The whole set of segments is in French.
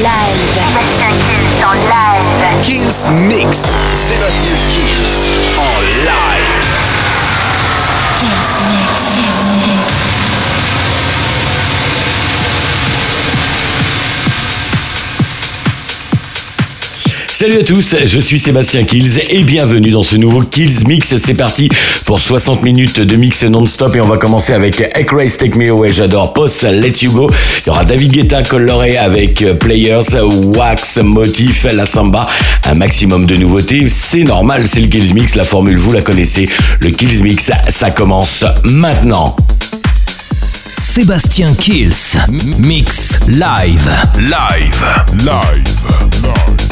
live. Sébastien Kills en live. Kills Mix. Sébastien Kills en live. Salut à tous, je suis Sébastien Kills et bienvenue dans ce nouveau Kills Mix. C'est parti pour 60 minutes de mix non-stop et on va commencer avec Race Take Me Away, j'adore Post Let You Go. Il y aura David Guetta coloré avec Players, Wax, Motif, La Samba, un maximum de nouveautés. C'est normal, c'est le Kills Mix, la formule vous la connaissez. Le Kills Mix, ça commence maintenant. Sébastien Kills. Mix live. Live. Live. Kills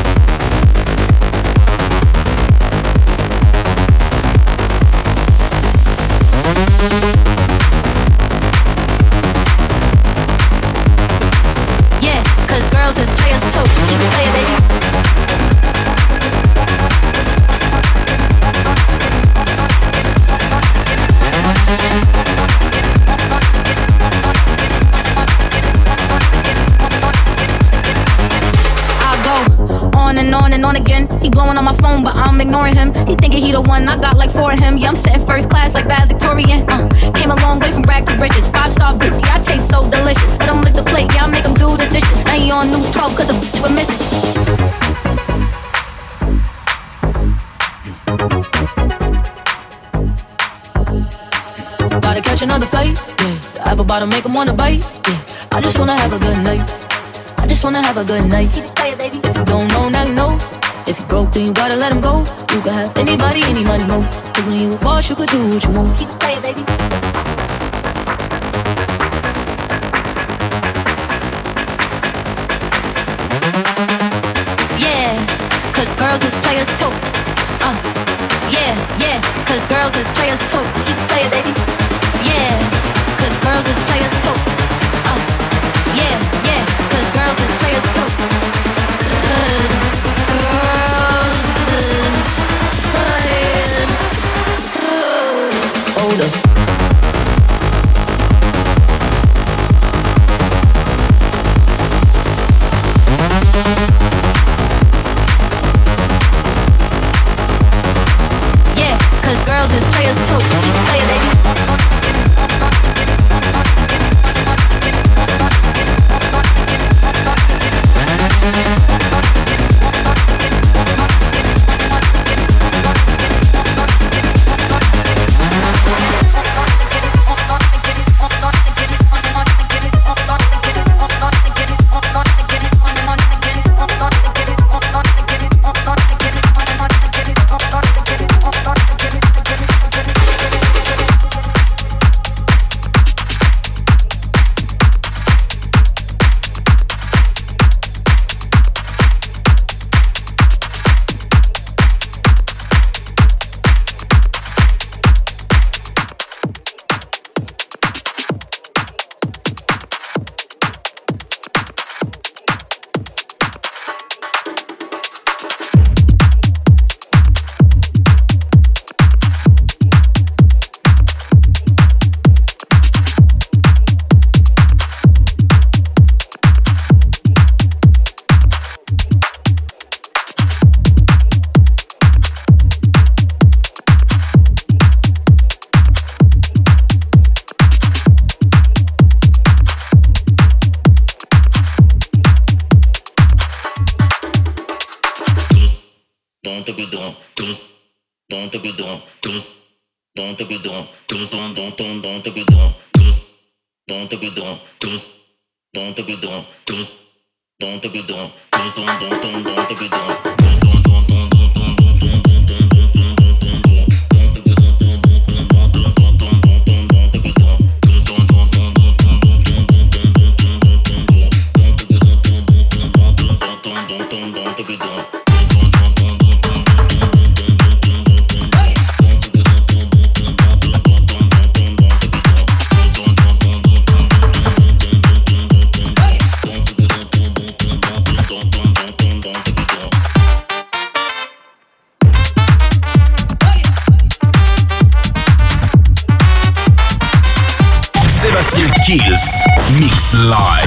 Thank you. Ignoring him. He thinking he the one, I got like four of him. Yeah, I'm sitting first class like valedictorian. Uh, came a long way from rag to riches. Five star bitch, yeah, I taste so delicious. Let him lick the plate, yeah, I make him do the dishes. Now he on news 12 cause a bitch we're missing. Gotta catch another flight, yeah. The apple bottom make him wanna bite, yeah. I just wanna have a good night. I just wanna have a good night. If you don't know, now you know. If you broke, then you gotta let him go. You could have anybody, any money, no. Cause when you a boss, you could do what you want. Keep playing, baby. どんとくどんどんどんとくどんどんどんとくどんどんどんどんどんとくどんどんどん live.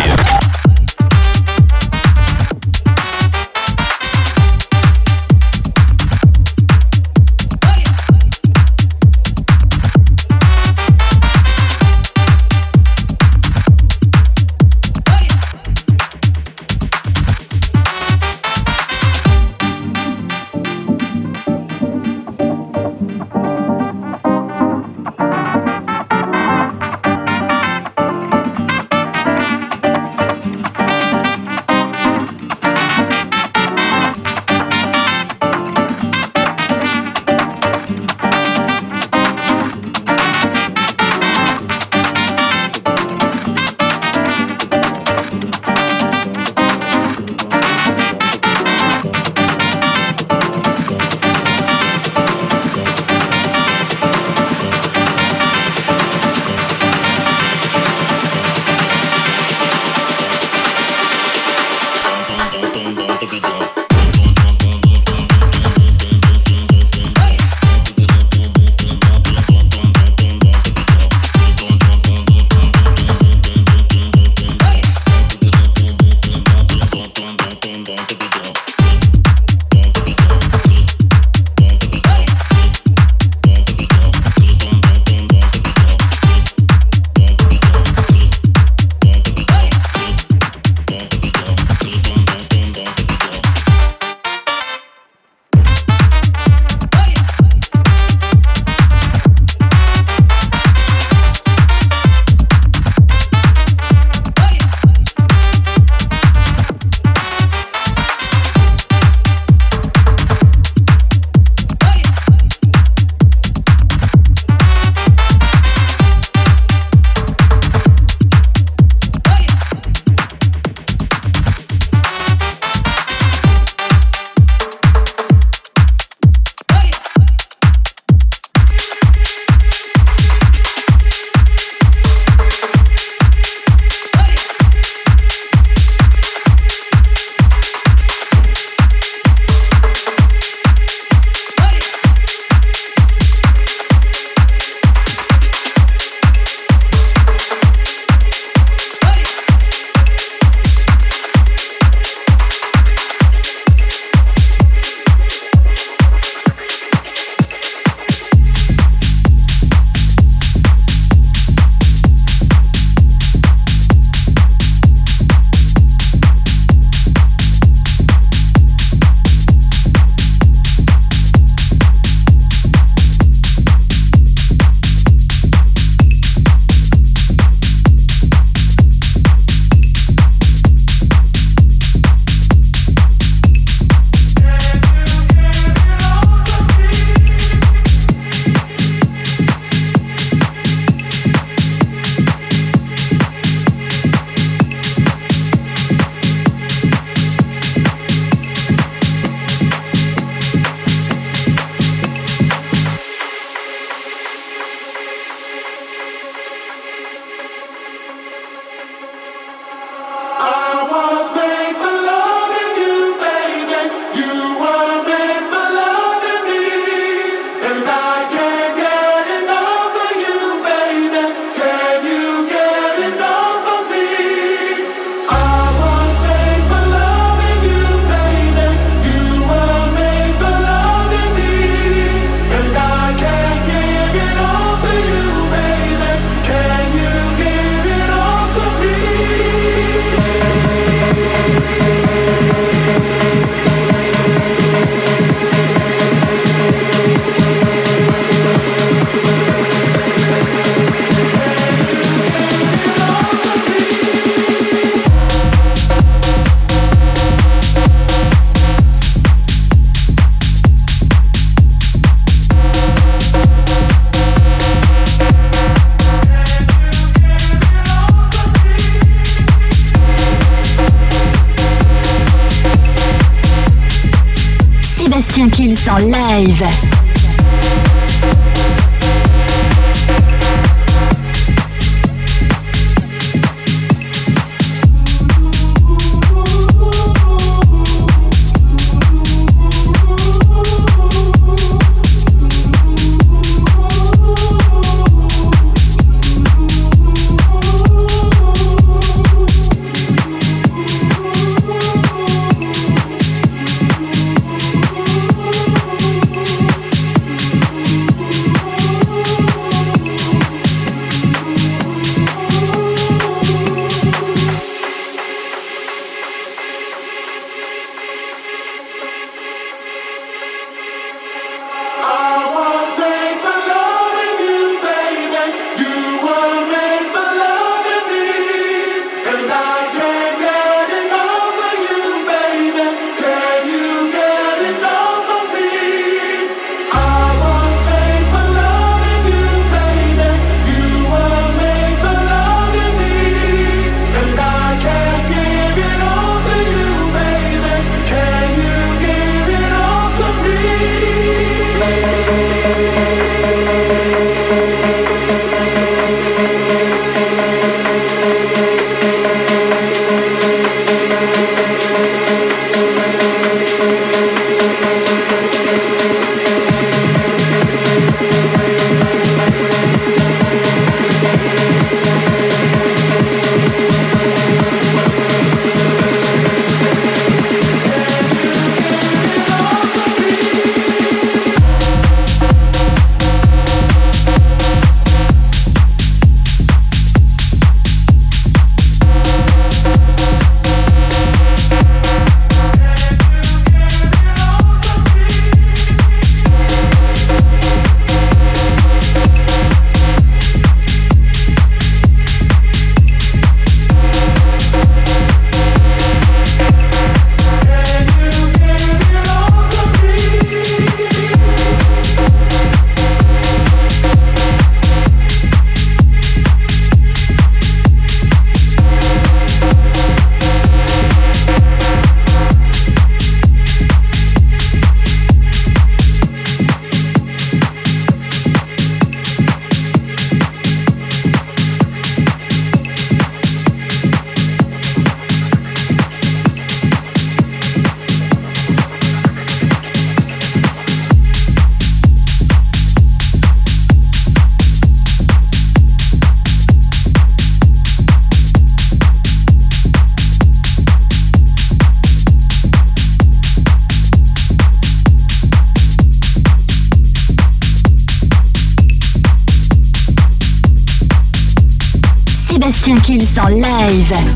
En live.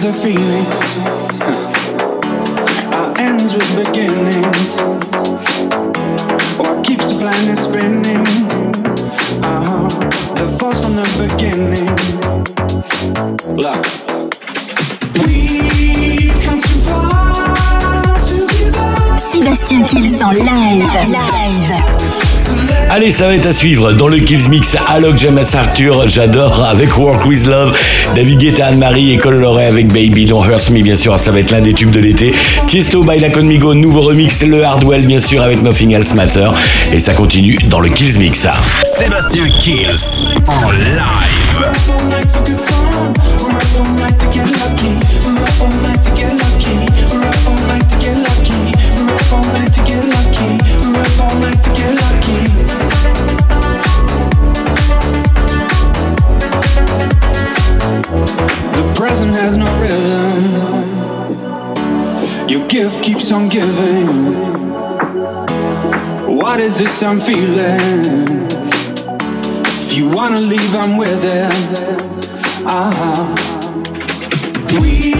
The phoenix. Our ends with beginnings. What keeps the planet spinning? Uh-huh. The force from the beginning. Look. We've come too far to give up. Sébastien Kills en live. live. Allez, ça va être à suivre dans le Kills Mix. Alok James Arthur, j'adore avec Work With Love. David Guetta, Anne-Marie et Cole avec Baby Don't Hurt Me, bien sûr, ça va être l'un des tubes de l'été. Tiesto by La Conmigo, nouveau remix, le Hardwell, bien sûr, avec Nothing Else Matter. Et ça continue dans le Kills Mix. Sébastien Kills en live. gift keeps on giving. What is this I'm feeling? If you wanna leave, I'm with it. Ah, uh-huh. we.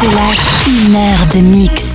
te lâche une heure de mix.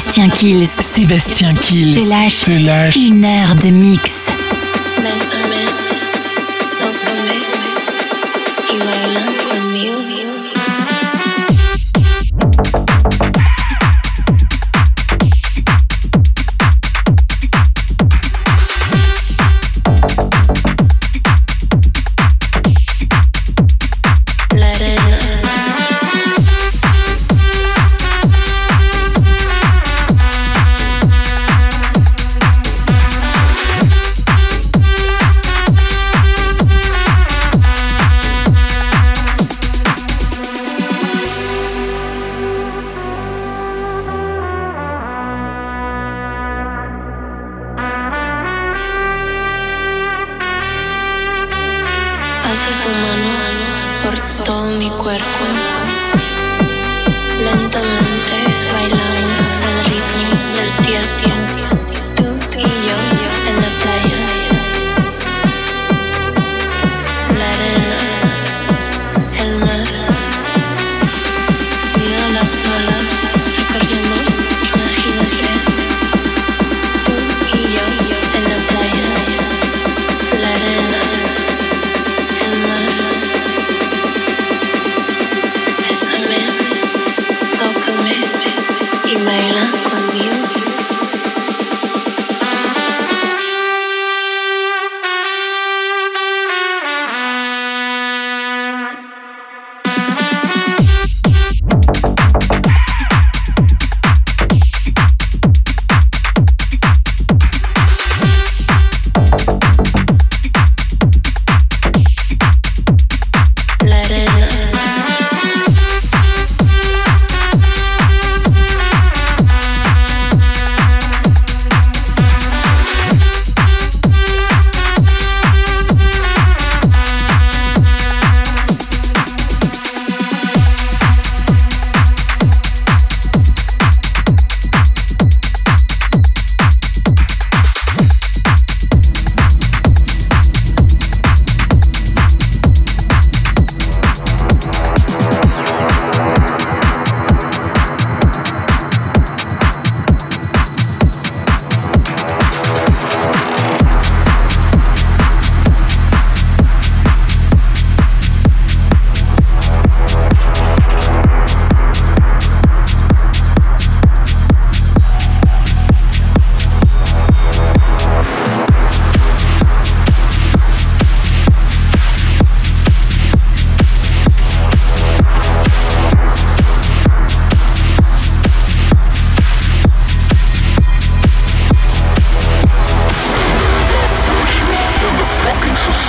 Sébastien Kills. Sébastien Kills. Te lâche. Te lâche. Une heure de mix.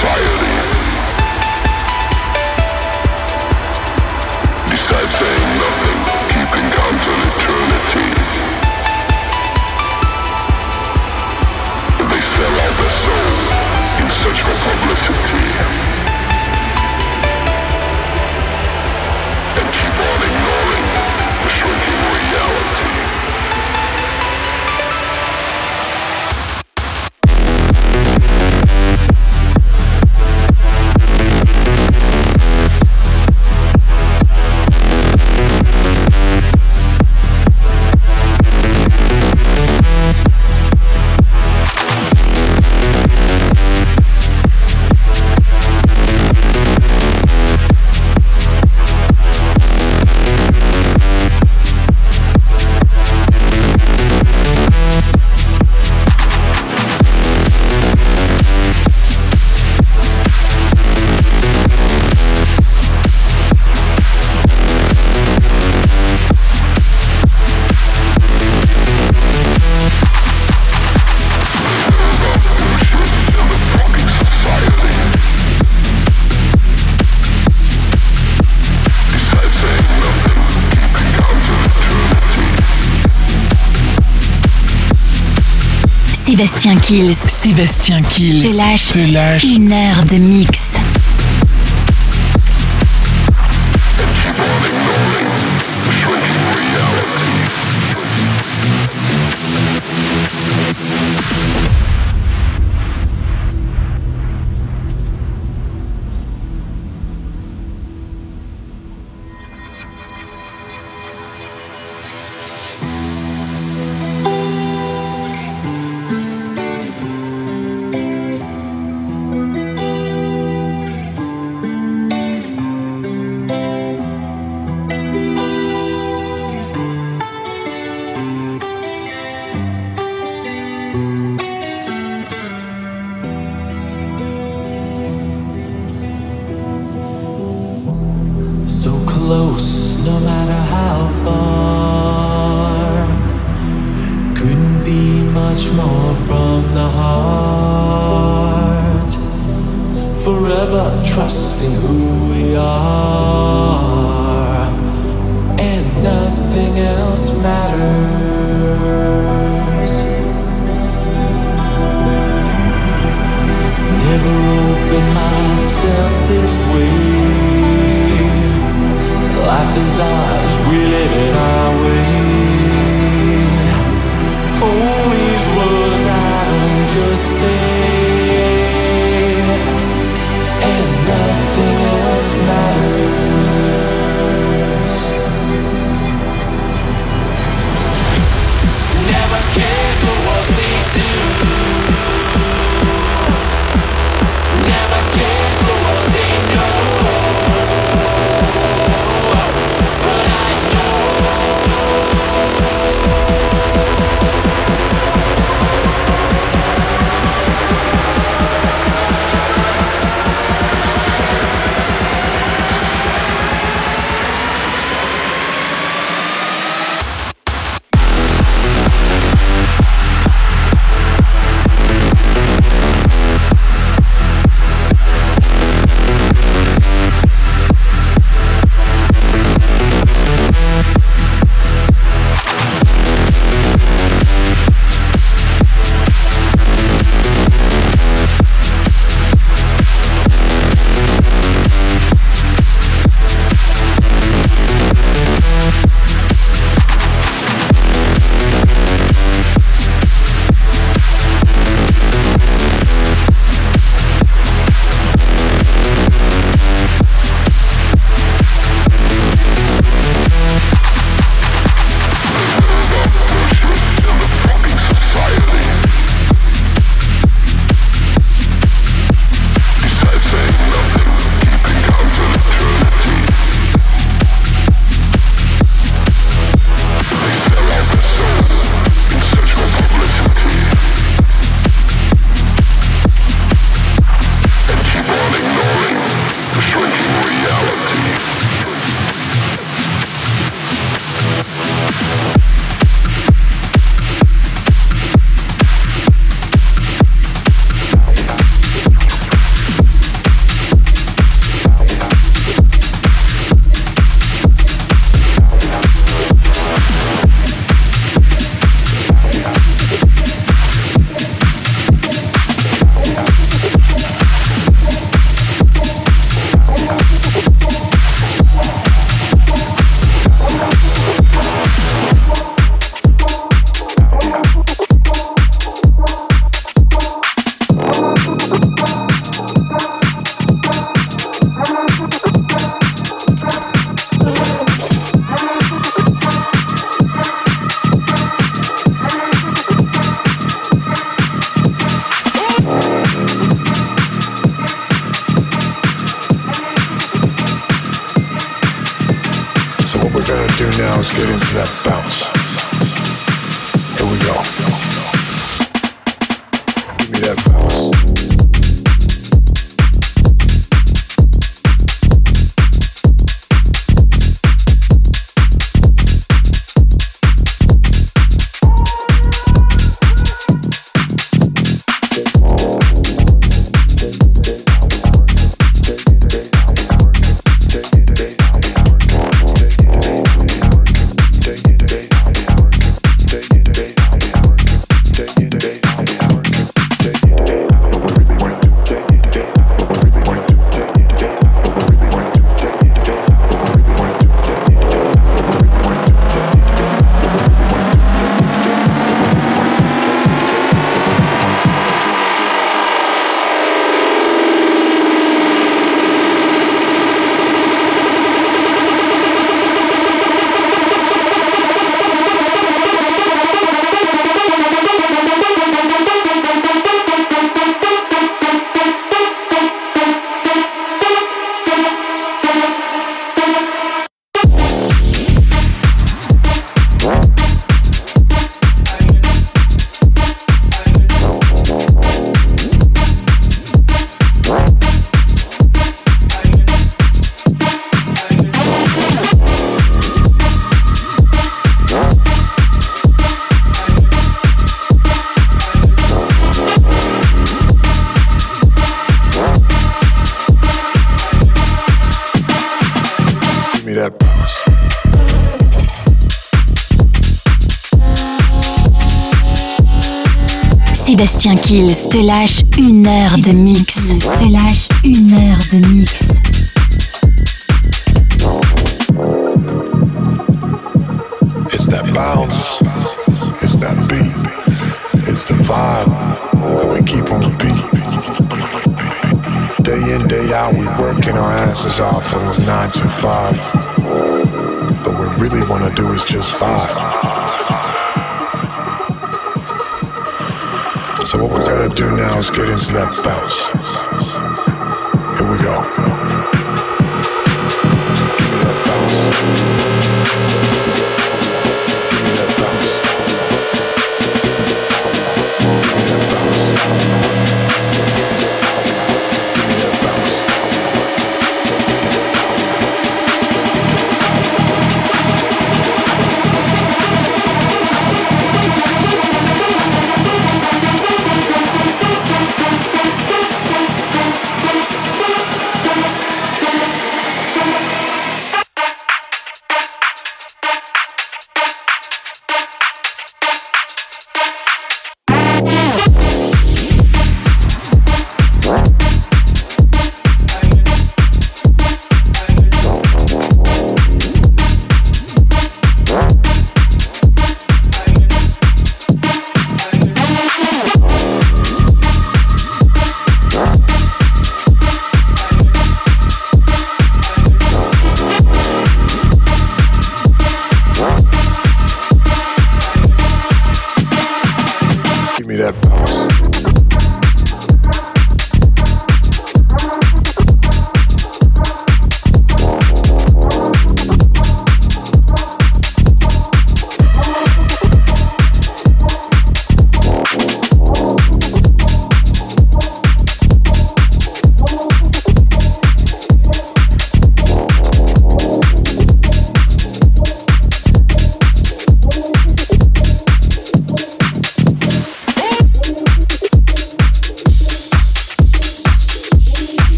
fire. Sébastien Kills. Sébastien Kills. Te lâche. Te lâche. Une heure de mix. Sébastien Kills te lâche une heure de mix. Te lâche une heure de mix. It's that bounce, it's that beat, it's the vibe that we keep on repeat. Day in, day out, we working our asses off for those nine to five. But what we really wanna do is just vibe. So what we're gonna do now is get into that bounce.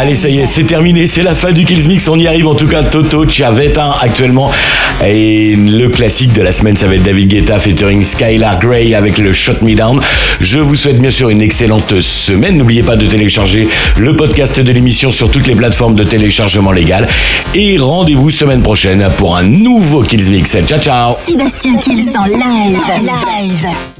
Allez, ça y est, c'est terminé, c'est la fin du Kills Mix, on y arrive en tout cas, Toto Chiavetta actuellement. Et le classique de la semaine, ça va être David Guetta featuring Skylar Grey avec le Shot Me Down. Je vous souhaite bien sûr une excellente semaine. N'oubliez pas de télécharger le podcast de l'émission sur toutes les plateformes de téléchargement légal. Et rendez-vous semaine prochaine pour un nouveau Kills Mix. Ciao, ciao Sébastien Kills en live. Live.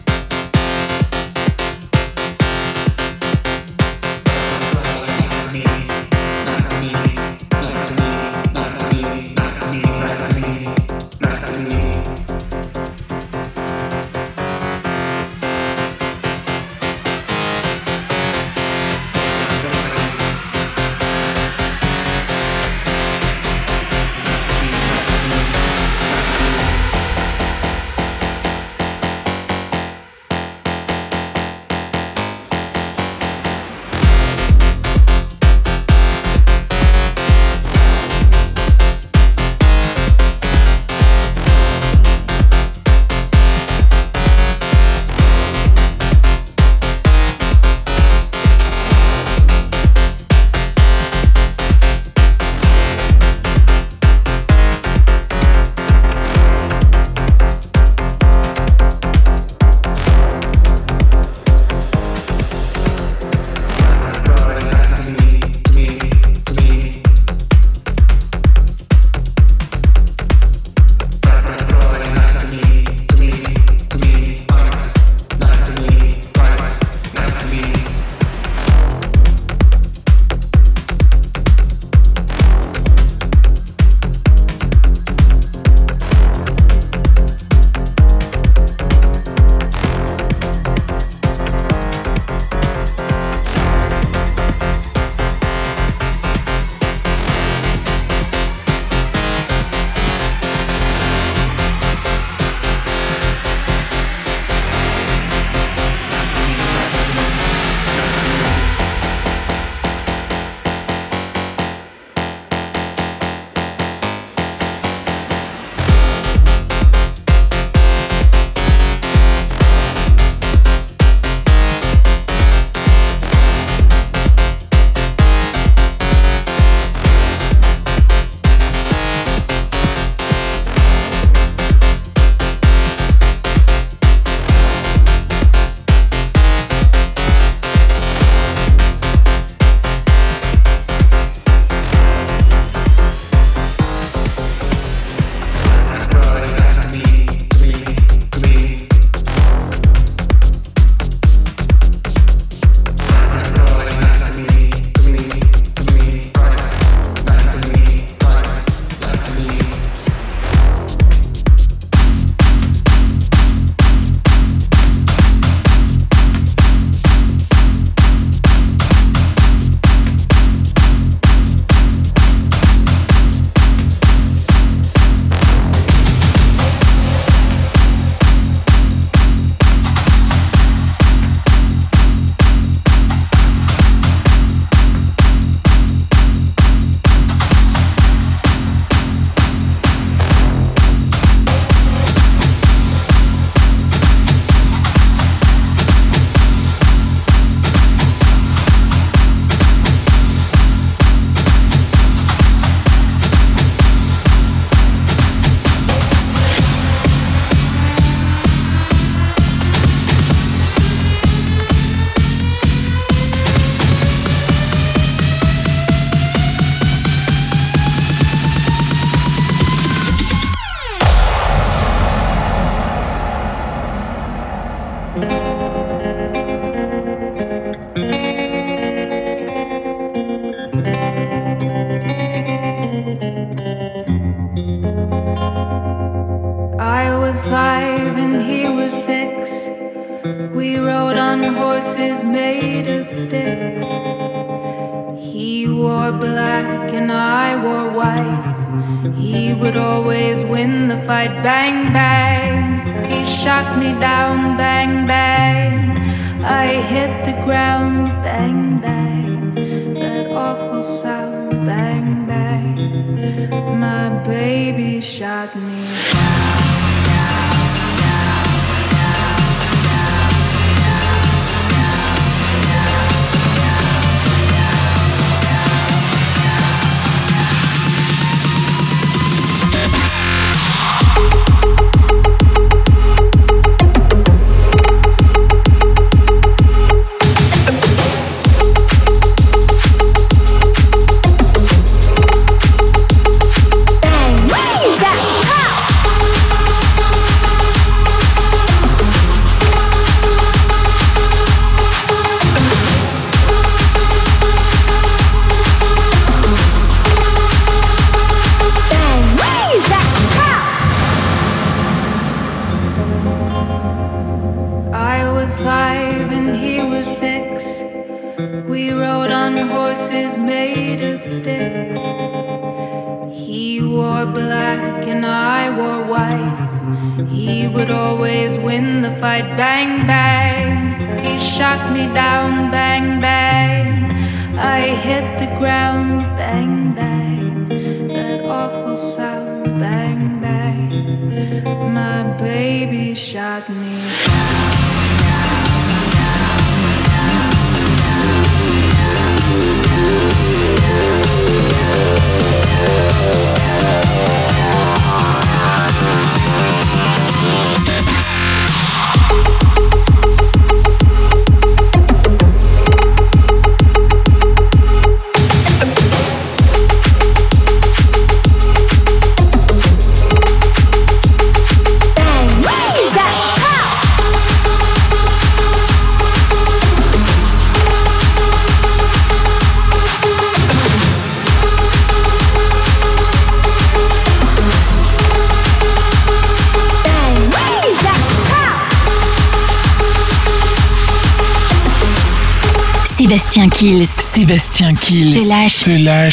Tüller